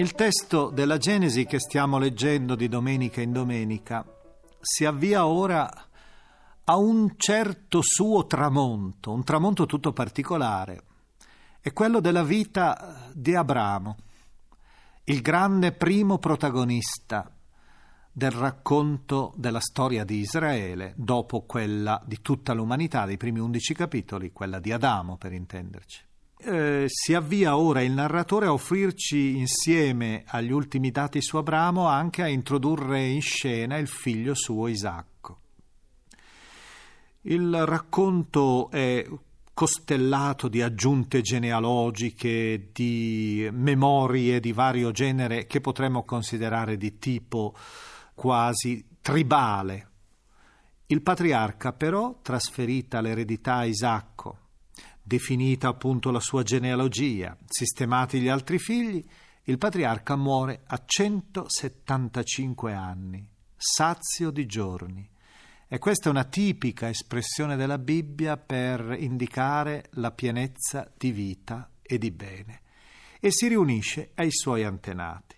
Il testo della Genesi che stiamo leggendo di domenica in domenica si avvia ora a un certo suo tramonto, un tramonto tutto particolare. È quello della vita di Abramo, il grande primo protagonista del racconto della storia di Israele, dopo quella di tutta l'umanità, dei primi undici capitoli, quella di Adamo per intenderci. Eh, si avvia ora il narratore a offrirci insieme agli ultimi dati su Abramo anche a introdurre in scena il figlio suo Isacco. Il racconto è costellato di aggiunte genealogiche, di memorie di vario genere che potremmo considerare di tipo quasi tribale. Il patriarca però, trasferita l'eredità a Isacco, definita appunto la sua genealogia, sistemati gli altri figli, il patriarca muore a 175 anni, sazio di giorni. E questa è una tipica espressione della Bibbia per indicare la pienezza di vita e di bene. E si riunisce ai suoi antenati.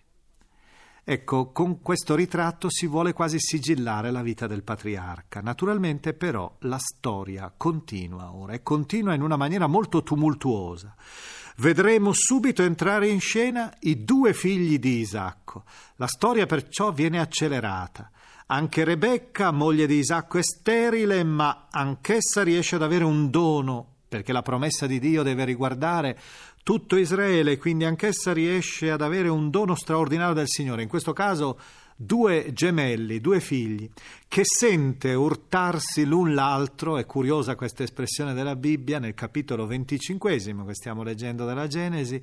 Ecco, con questo ritratto si vuole quasi sigillare la vita del patriarca. Naturalmente però la storia continua ora e continua in una maniera molto tumultuosa. Vedremo subito entrare in scena i due figli di Isacco. La storia perciò viene accelerata. Anche Rebecca, moglie di Isacco, è sterile, ma anch'essa riesce ad avere un dono, perché la promessa di Dio deve riguardare tutto Israele, quindi anch'essa riesce ad avere un dono straordinario del Signore. In questo caso due gemelli, due figli, che sente urtarsi l'un l'altro, è curiosa questa espressione della Bibbia nel capitolo venticinquesimo che stiamo leggendo della Genesi,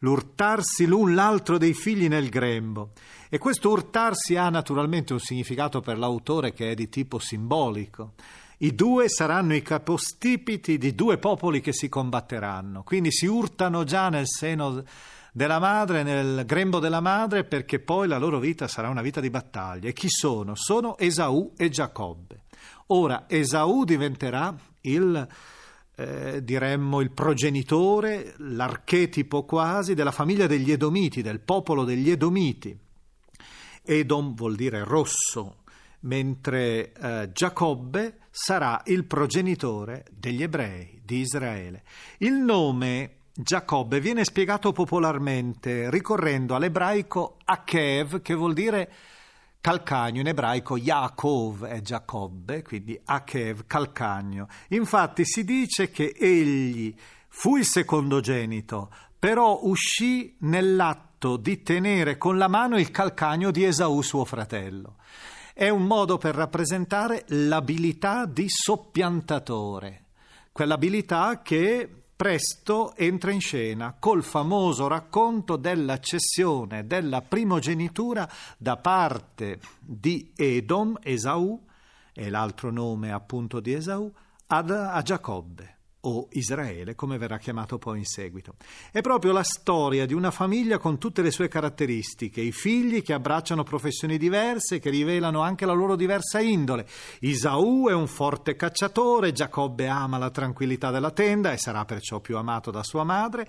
l'urtarsi l'un l'altro dei figli nel grembo. E questo urtarsi ha naturalmente un significato per l'autore che è di tipo simbolico. I due saranno i capostipiti di due popoli che si combatteranno, quindi si urtano già nel seno della madre, nel grembo della madre, perché poi la loro vita sarà una vita di battaglia. E chi sono? Sono Esaù e Giacobbe. Ora, Esaù diventerà il, eh, diremmo, il progenitore, l'archetipo quasi della famiglia degli Edomiti, del popolo degli Edomiti. Edom vuol dire rosso, mentre eh, Giacobbe sarà il progenitore degli ebrei di Israele. Il nome Giacobbe viene spiegato popolarmente ricorrendo all'ebraico Akev, che vuol dire calcagno, in ebraico Yaakov è Giacobbe, quindi Akev, calcagno. Infatti si dice che egli fu il secondogenito, però uscì nell'atto di tenere con la mano il calcagno di Esaù, suo fratello. È un modo per rappresentare l'abilità di soppiantatore, quell'abilità che presto entra in scena col famoso racconto della cessione della primogenitura da parte di Edom, Esaù, è l'altro nome appunto di Esaù, ad, a Giacobbe o Israele, come verrà chiamato poi in seguito. È proprio la storia di una famiglia con tutte le sue caratteristiche, i figli che abbracciano professioni diverse, che rivelano anche la loro diversa indole. Isaù è un forte cacciatore, Giacobbe ama la tranquillità della tenda e sarà perciò più amato da sua madre.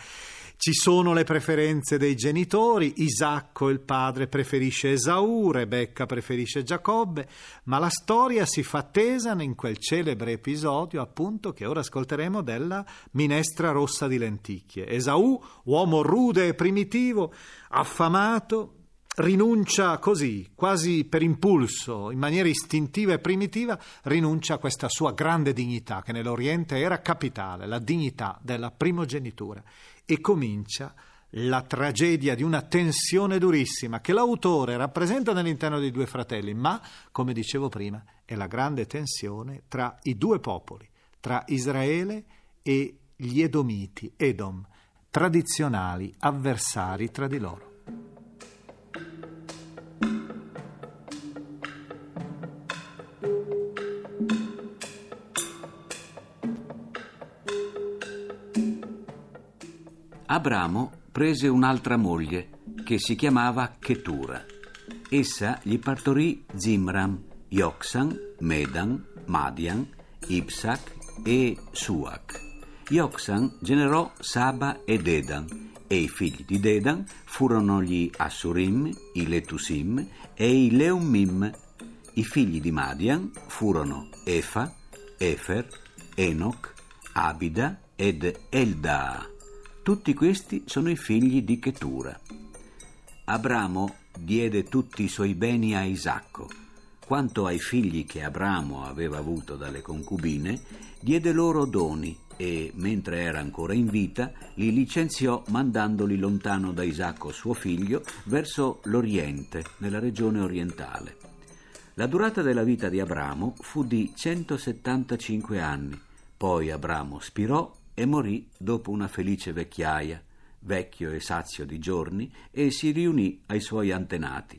Ci sono le preferenze dei genitori, Isacco il padre preferisce Esaù, Rebecca preferisce Giacobbe, ma la storia si fa tesa in quel celebre episodio appunto che ora ascolteremo della minestra rossa di lenticchie. Esaù, uomo rude e primitivo, affamato, rinuncia così, quasi per impulso, in maniera istintiva e primitiva, rinuncia a questa sua grande dignità che nell'Oriente era capitale, la dignità della primogenitura e comincia la tragedia di una tensione durissima che l'autore rappresenta nell'interno dei due fratelli, ma, come dicevo prima, è la grande tensione tra i due popoli, tra Israele e gli Edomiti, Edom, tradizionali avversari tra di loro. Abramo prese un'altra moglie che si chiamava Ketura. Essa gli partorì Zimram, Yoksan, Medan, Madian, Ipsak e Suak. Yoksan generò Saba e Dedan e i figli di Dedan furono gli Assurim, i Letusim e i Leumim. I figli di Madian furono Efa, Efer, Enoch, Abida ed Eldaa. Tutti questi sono i figli di Ketura. Abramo diede tutti i suoi beni a Isacco. Quanto ai figli che Abramo aveva avuto dalle concubine, diede loro doni e, mentre era ancora in vita, li licenziò mandandoli lontano da Isacco suo figlio verso l'Oriente, nella regione orientale. La durata della vita di Abramo fu di 175 anni, poi Abramo spirò e morì dopo una felice vecchiaia, vecchio e sazio di giorni, e si riunì ai suoi antenati.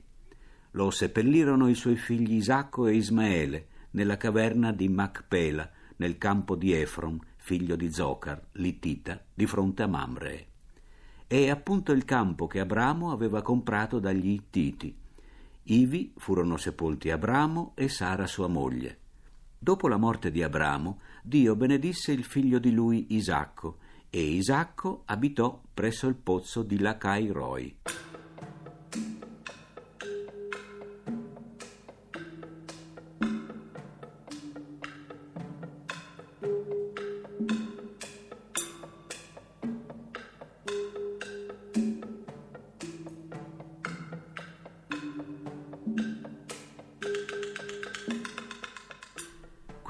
Lo seppellirono i suoi figli Isacco e Ismaele nella caverna di Macpela, nel campo di Efron, figlio di Zocar, Littita, di fronte a Mamre. È appunto il campo che Abramo aveva comprato dagli Ittiti. Ivi furono sepolti Abramo e Sara sua moglie. Dopo la morte di Abramo, Dio benedisse il figlio di lui Isacco, e Isacco abitò presso il pozzo di Lacai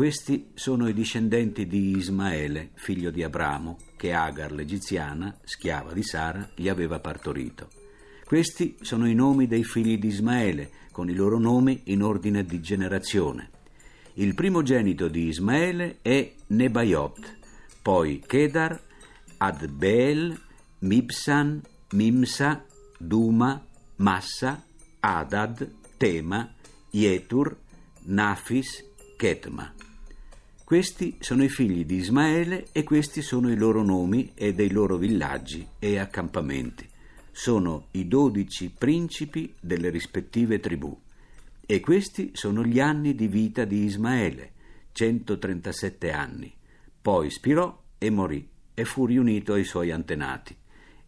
Questi sono i discendenti di Ismaele, figlio di Abramo, che Agar l'egiziana, schiava di Sara, gli aveva partorito. Questi sono i nomi dei figli di Ismaele, con i loro nomi in ordine di generazione. Il primogenito di Ismaele è Nebaiot, poi Kedar, Adbeel, Mibsan, Mimsa, Duma, Massa, Adad, Tema, Yetur, Nafis, Ketma. Questi sono i figli di Ismaele e questi sono i loro nomi e dei loro villaggi e accampamenti. Sono i dodici principi delle rispettive tribù. E questi sono gli anni di vita di Ismaele, 137 anni. Poi spirò e morì e fu riunito ai suoi antenati.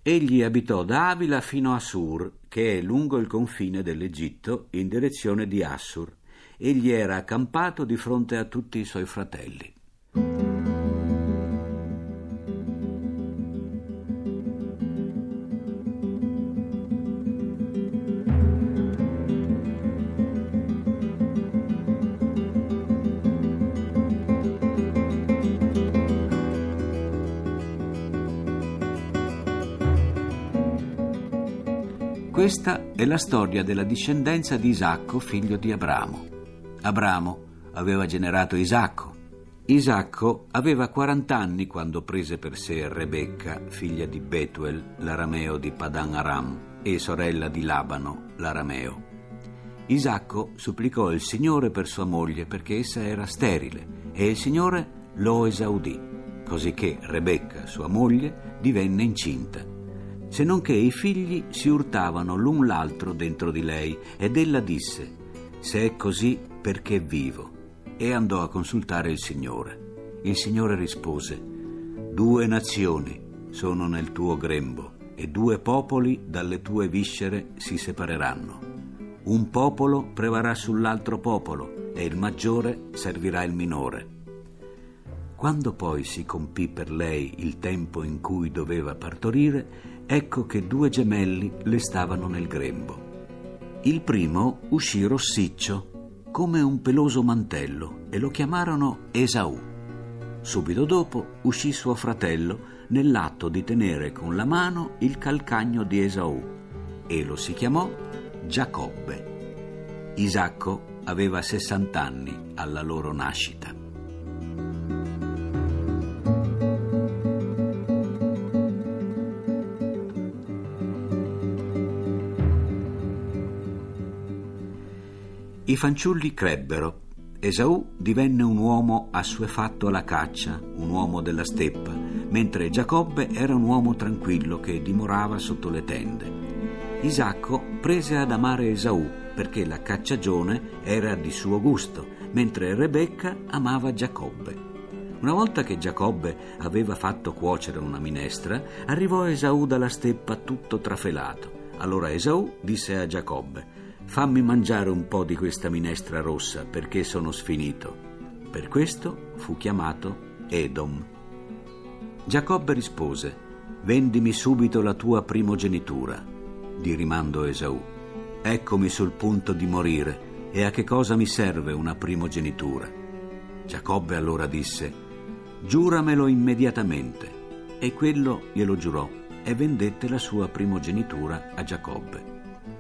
Egli abitò da Avila fino a Sur, che è lungo il confine dell'Egitto, in direzione di Assur, egli era accampato di fronte a tutti i suoi fratelli. Questa è la storia della discendenza di Isacco, figlio di Abramo. Abramo aveva generato Isacco. Isacco aveva 40 anni quando prese per sé Rebecca, figlia di Betuel, l'arameo di Padan Aram, e sorella di Labano, l'arameo. Isacco supplicò il Signore per sua moglie perché essa era sterile e il Signore lo esaudì, così che Rebecca, sua moglie, divenne incinta. Se non che i figli si urtavano l'un l'altro dentro di lei ed ella disse, se è così perché vivo, e andò a consultare il Signore. Il Signore rispose, Due nazioni sono nel tuo grembo e due popoli dalle tue viscere si separeranno. Un popolo prevarrà sull'altro popolo e il maggiore servirà il minore. Quando poi si compì per lei il tempo in cui doveva partorire, ecco che due gemelli le stavano nel grembo. Il primo uscì rossiccio come un peloso mantello e lo chiamarono Esaù. Subito dopo uscì suo fratello nell'atto di tenere con la mano il calcagno di Esaù e lo si chiamò Giacobbe. Isacco aveva 60 anni alla loro nascita. I fanciulli crebbero. Esaù divenne un uomo assuefatto alla caccia, un uomo della steppa, mentre Giacobbe era un uomo tranquillo che dimorava sotto le tende. Isacco prese ad amare Esaù perché la cacciagione era di suo gusto, mentre Rebecca amava Giacobbe. Una volta che Giacobbe aveva fatto cuocere una minestra, arrivò Esaù dalla steppa tutto trafelato. Allora Esaù disse a Giacobbe: Fammi mangiare un po' di questa minestra rossa perché sono sfinito. Per questo fu chiamato Edom. Giacobbe rispose: Vendimi subito la tua primogenitura. Di rimando Esaù: Eccomi sul punto di morire, e a che cosa mi serve una primogenitura? Giacobbe allora disse: Giuramelo immediatamente. E quello glielo giurò e vendette la sua primogenitura a Giacobbe.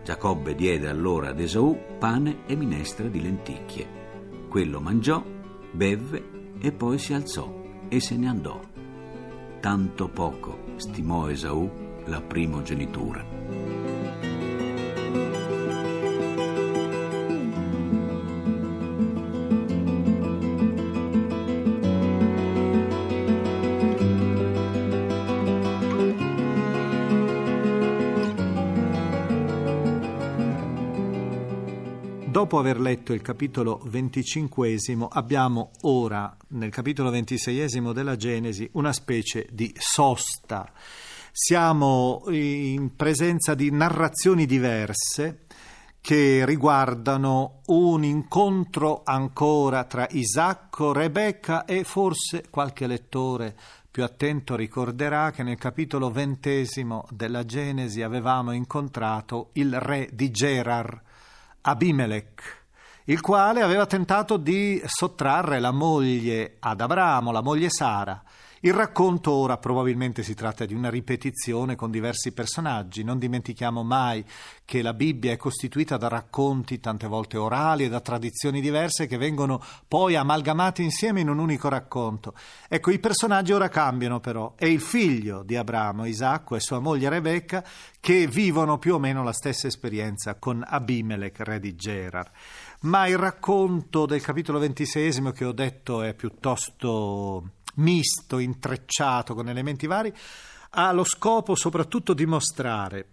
Giacobbe diede allora ad Esaù pane e minestra di lenticchie. Quello mangiò, bevve e poi si alzò e se ne andò. Tanto poco stimò Esaù la primogenitura. Dopo aver letto il capitolo venticinquesimo, abbiamo ora, nel capitolo ventiseiesimo della Genesi, una specie di sosta. Siamo in presenza di narrazioni diverse che riguardano un incontro ancora tra Isacco, Rebecca e forse qualche lettore più attento ricorderà che nel capitolo ventesimo della Genesi avevamo incontrato il re di Gerar Abimelech, il quale aveva tentato di sottrarre la moglie ad Abramo, la moglie Sara. Il racconto ora probabilmente si tratta di una ripetizione con diversi personaggi. Non dimentichiamo mai che la Bibbia è costituita da racconti tante volte orali e da tradizioni diverse che vengono poi amalgamati insieme in un unico racconto. Ecco, i personaggi ora cambiano però. È il figlio di Abramo, Isacco, e sua moglie Rebecca che vivono più o meno la stessa esperienza con Abimelech, re di Gerar. Ma il racconto del capitolo ventiseiesimo che ho detto è piuttosto misto, intrecciato con elementi vari, ha lo scopo soprattutto di mostrare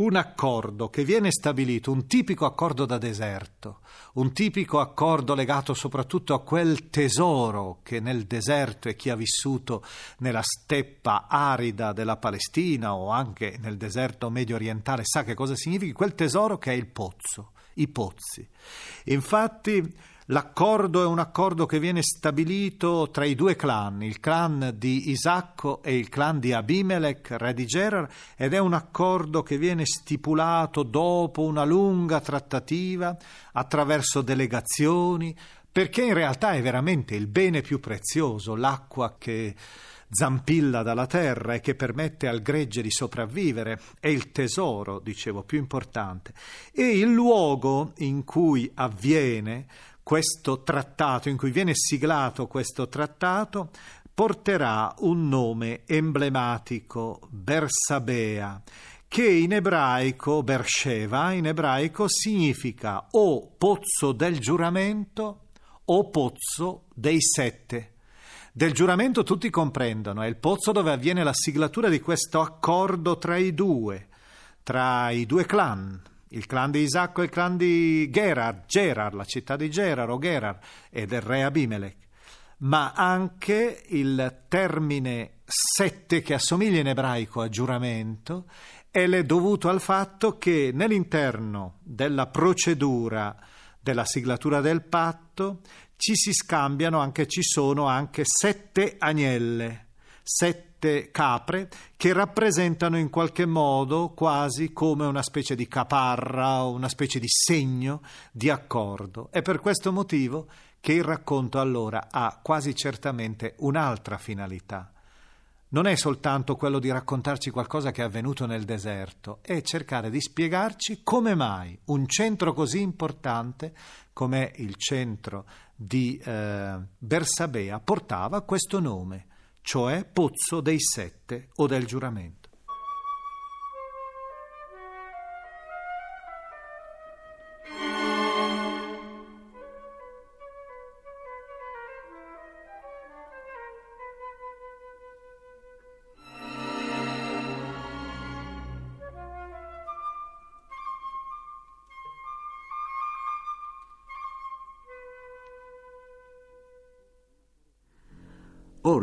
un accordo che viene stabilito, un tipico accordo da deserto, un tipico accordo legato soprattutto a quel tesoro che nel deserto e chi ha vissuto nella steppa arida della Palestina o anche nel deserto medio orientale sa che cosa significa, quel tesoro che è il pozzo, i pozzi. Infatti L'accordo è un accordo che viene stabilito tra i due clan, il clan di Isacco e il clan di Abimelech, re di Gerar, ed è un accordo che viene stipulato dopo una lunga trattativa attraverso delegazioni, perché in realtà è veramente il bene più prezioso, l'acqua che zampilla dalla terra e che permette al gregge di sopravvivere, è il tesoro, dicevo, più importante. E il luogo in cui avviene questo trattato, in cui viene siglato questo trattato, porterà un nome emblematico, Bersabea, che in ebraico, Bersheva, in ebraico significa o pozzo del giuramento o pozzo dei sette. Del giuramento tutti comprendono, è il pozzo dove avviene la siglatura di questo accordo tra i due, tra i due clan, il clan di Isacco e il clan di Gerar, Gerar, la città di Gerar o Gerar, e del re Abimelech, ma anche il termine sette che assomiglia in ebraico a giuramento è dovuto al fatto che nell'interno della procedura della siglatura del patto ci si scambiano anche, ci sono anche sette agnelle, sette sette capre che rappresentano in qualche modo quasi come una specie di caparra o una specie di segno di accordo. È per questo motivo che il racconto allora ha quasi certamente un'altra finalità. Non è soltanto quello di raccontarci qualcosa che è avvenuto nel deserto, è cercare di spiegarci come mai un centro così importante come il centro di eh, Bersabea portava questo nome cioè pozzo dei sette o del giuramento.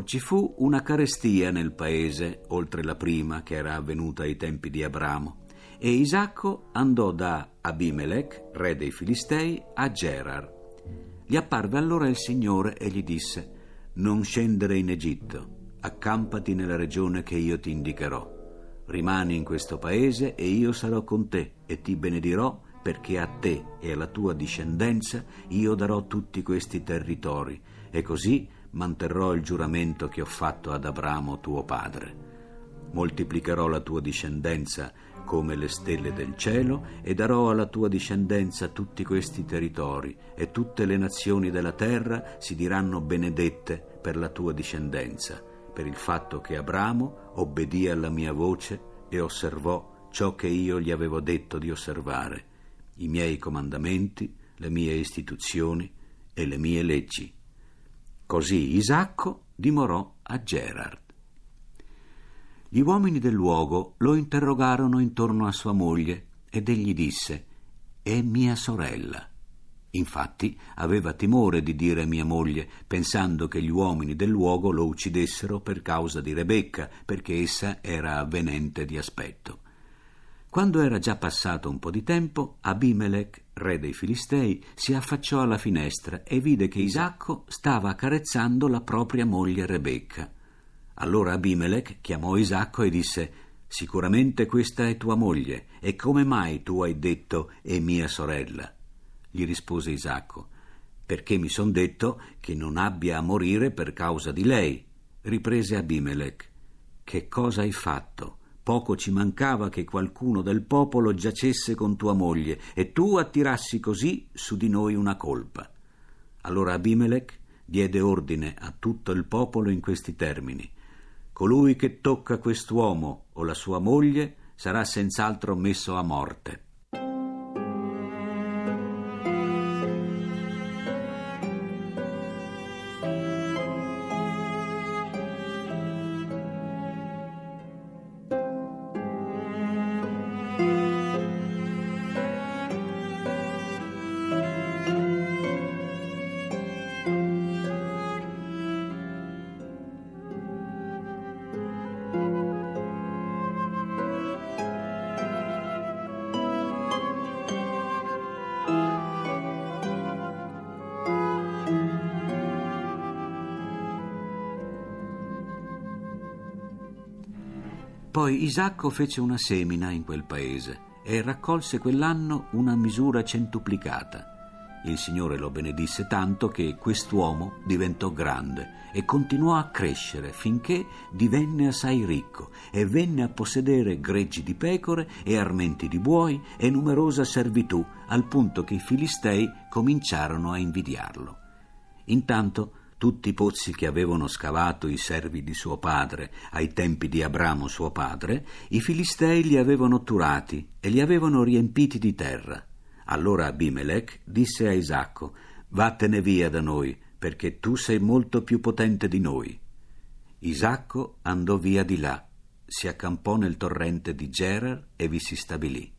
Ci fu una carestia nel paese, oltre la prima che era avvenuta ai tempi di Abramo. E Isacco andò da Abimelech, re dei Filistei, a Gerar. Gli apparve allora il Signore e gli disse: Non scendere in Egitto, accampati nella regione che io ti indicherò. Rimani in questo paese e io sarò con te e ti benedirò perché a te e alla tua discendenza io darò tutti questi territori e così manterrò il giuramento che ho fatto ad Abramo tuo padre. Moltiplicherò la tua discendenza come le stelle del cielo e darò alla tua discendenza tutti questi territori e tutte le nazioni della terra si diranno benedette per la tua discendenza, per il fatto che Abramo obbedì alla mia voce e osservò ciò che io gli avevo detto di osservare, i miei comandamenti, le mie istituzioni e le mie leggi. Così Isacco dimorò a Gerard. Gli uomini del luogo lo interrogarono intorno a sua moglie ed egli disse È mia sorella. Infatti aveva timore di dire mia moglie, pensando che gli uomini del luogo lo uccidessero per causa di Rebecca, perché essa era avvenente di aspetto. Quando era già passato un po' di tempo, Abimelech, re dei Filistei, si affacciò alla finestra e vide che Isacco stava accarezzando la propria moglie Rebecca. Allora Abimelech chiamò Isacco e disse Sicuramente questa è tua moglie, e come mai tu hai detto è mia sorella? Gli rispose Isacco Perché mi son detto che non abbia a morire per causa di lei. Riprese Abimelech Che cosa hai fatto? Poco ci mancava che qualcuno del popolo giacesse con tua moglie e tu attirassi così su di noi una colpa. Allora Abimelech diede ordine a tutto il popolo in questi termini. Colui che tocca quest'uomo o la sua moglie sarà senz'altro messo a morte. Poi Isacco fece una semina in quel paese e raccolse quell'anno una misura centuplicata. Il Signore lo benedisse tanto che quest'uomo diventò grande e continuò a crescere finché divenne assai ricco e venne a possedere greggi di pecore e armenti di buoi e numerosa servitù, al punto che i Filistei cominciarono a invidiarlo. Intanto tutti i pozzi che avevano scavato i servi di suo padre ai tempi di Abramo suo padre, i Filistei li avevano turati e li avevano riempiti di terra. Allora Abimelech disse a Isacco, Vattene via da noi, perché tu sei molto più potente di noi. Isacco andò via di là, si accampò nel torrente di Gerar e vi si stabilì.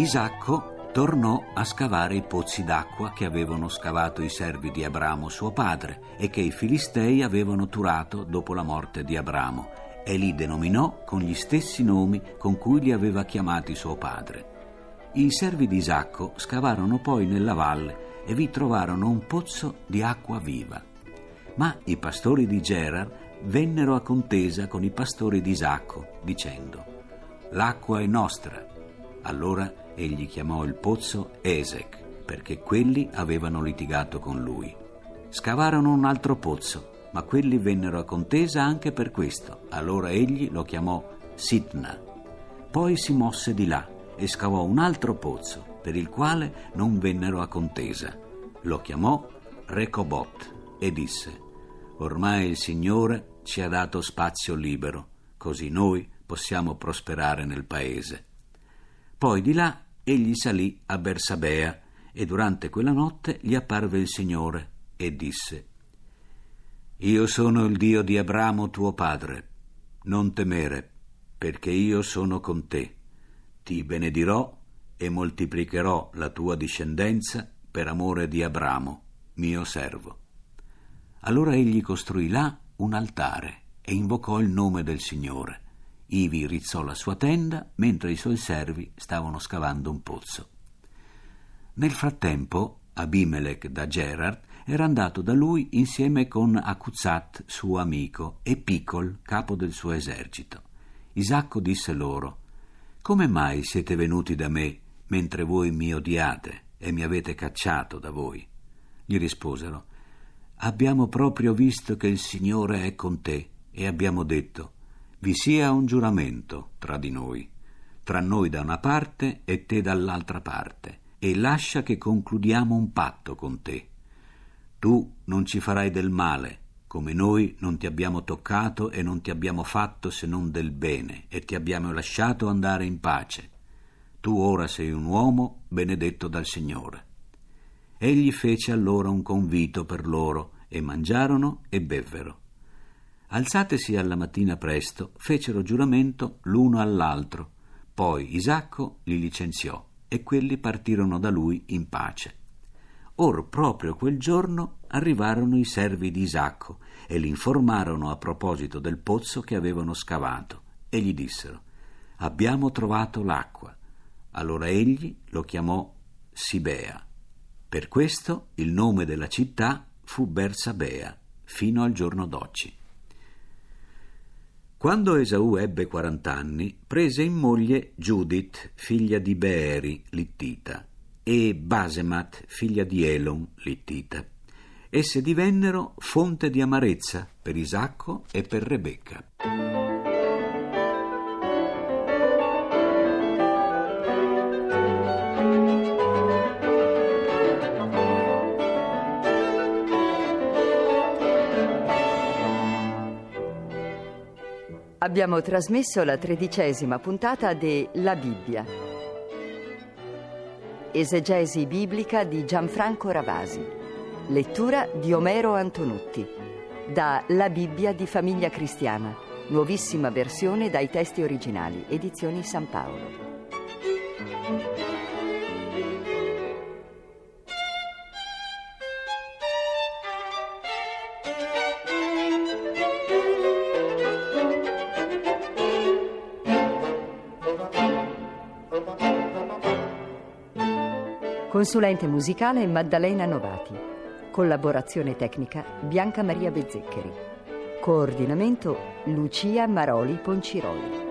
Isacco tornò a scavare i pozzi d'acqua che avevano scavato i servi di Abramo suo padre e che i Filistei avevano turato dopo la morte di Abramo e li denominò con gli stessi nomi con cui li aveva chiamati suo padre. I servi di Isacco scavarono poi nella valle e vi trovarono un pozzo di acqua viva. Ma i pastori di Gerar vennero a contesa con i pastori di Isacco, dicendo L'acqua è nostra. Allora egli chiamò il pozzo Esec, perché quelli avevano litigato con lui. Scavarono un altro pozzo, ma quelli vennero a contesa anche per questo. Allora egli lo chiamò Sitna. Poi si mosse di là e scavò un altro pozzo, per il quale non vennero a contesa. Lo chiamò Recobot e disse: Ormai il Signore ci ha dato spazio libero, così noi possiamo prosperare nel paese. Poi di là egli salì a Bersabea e durante quella notte gli apparve il Signore e disse Io sono il Dio di Abramo tuo padre. Non temere, perché io sono con te. Ti benedirò e moltiplicherò la tua discendenza per amore di Abramo, mio servo. Allora egli costruì là un altare e invocò il nome del Signore. Ivi rizzò la sua tenda mentre i suoi servi stavano scavando un pozzo. Nel frattempo, Abimelech da Gerard era andato da lui insieme con Akuzat, suo amico, e Picol, capo del suo esercito. Isacco disse loro: Come mai siete venuti da me mentre voi mi odiate e mi avete cacciato da voi? Gli risposero: Abbiamo proprio visto che il Signore è con te e abbiamo detto: Vi sia un giuramento tra di noi, tra noi da una parte e te dall'altra parte, e lascia che concludiamo un patto con te. Tu non ci farai del male, come noi non ti abbiamo toccato e non ti abbiamo fatto se non del bene, e ti abbiamo lasciato andare in pace. Tu ora sei un uomo benedetto dal Signore. Egli fece allora un convito per loro, e mangiarono e bevvero. Alzatesi alla mattina presto, fecero giuramento l'uno all'altro. Poi Isacco li licenziò, e quelli partirono da lui in pace. Or proprio quel giorno arrivarono i servi di Isacco e li informarono a proposito del pozzo che avevano scavato, e gli dissero Abbiamo trovato l'acqua. Allora egli lo chiamò Sibea per questo il nome della città fu Bersabea fino al giorno d'oggi. Quando Esaù ebbe quarant'anni, prese in moglie Giudit, figlia di Beeri, Littita, e Basemat, figlia di Elon, Littita. Esse divennero fonte di amarezza per Isacco e per Rebecca. Abbiamo trasmesso la tredicesima puntata de La Bibbia. Esegesi biblica di Gianfranco Ravasi. Lettura di Omero Antonutti. Da La Bibbia di Famiglia Cristiana. Nuovissima versione dai testi originali. Edizioni San Paolo. Consulente musicale Maddalena Novati. Collaborazione tecnica Bianca Maria Bezzeccheri. Coordinamento Lucia Maroli Ponciroli.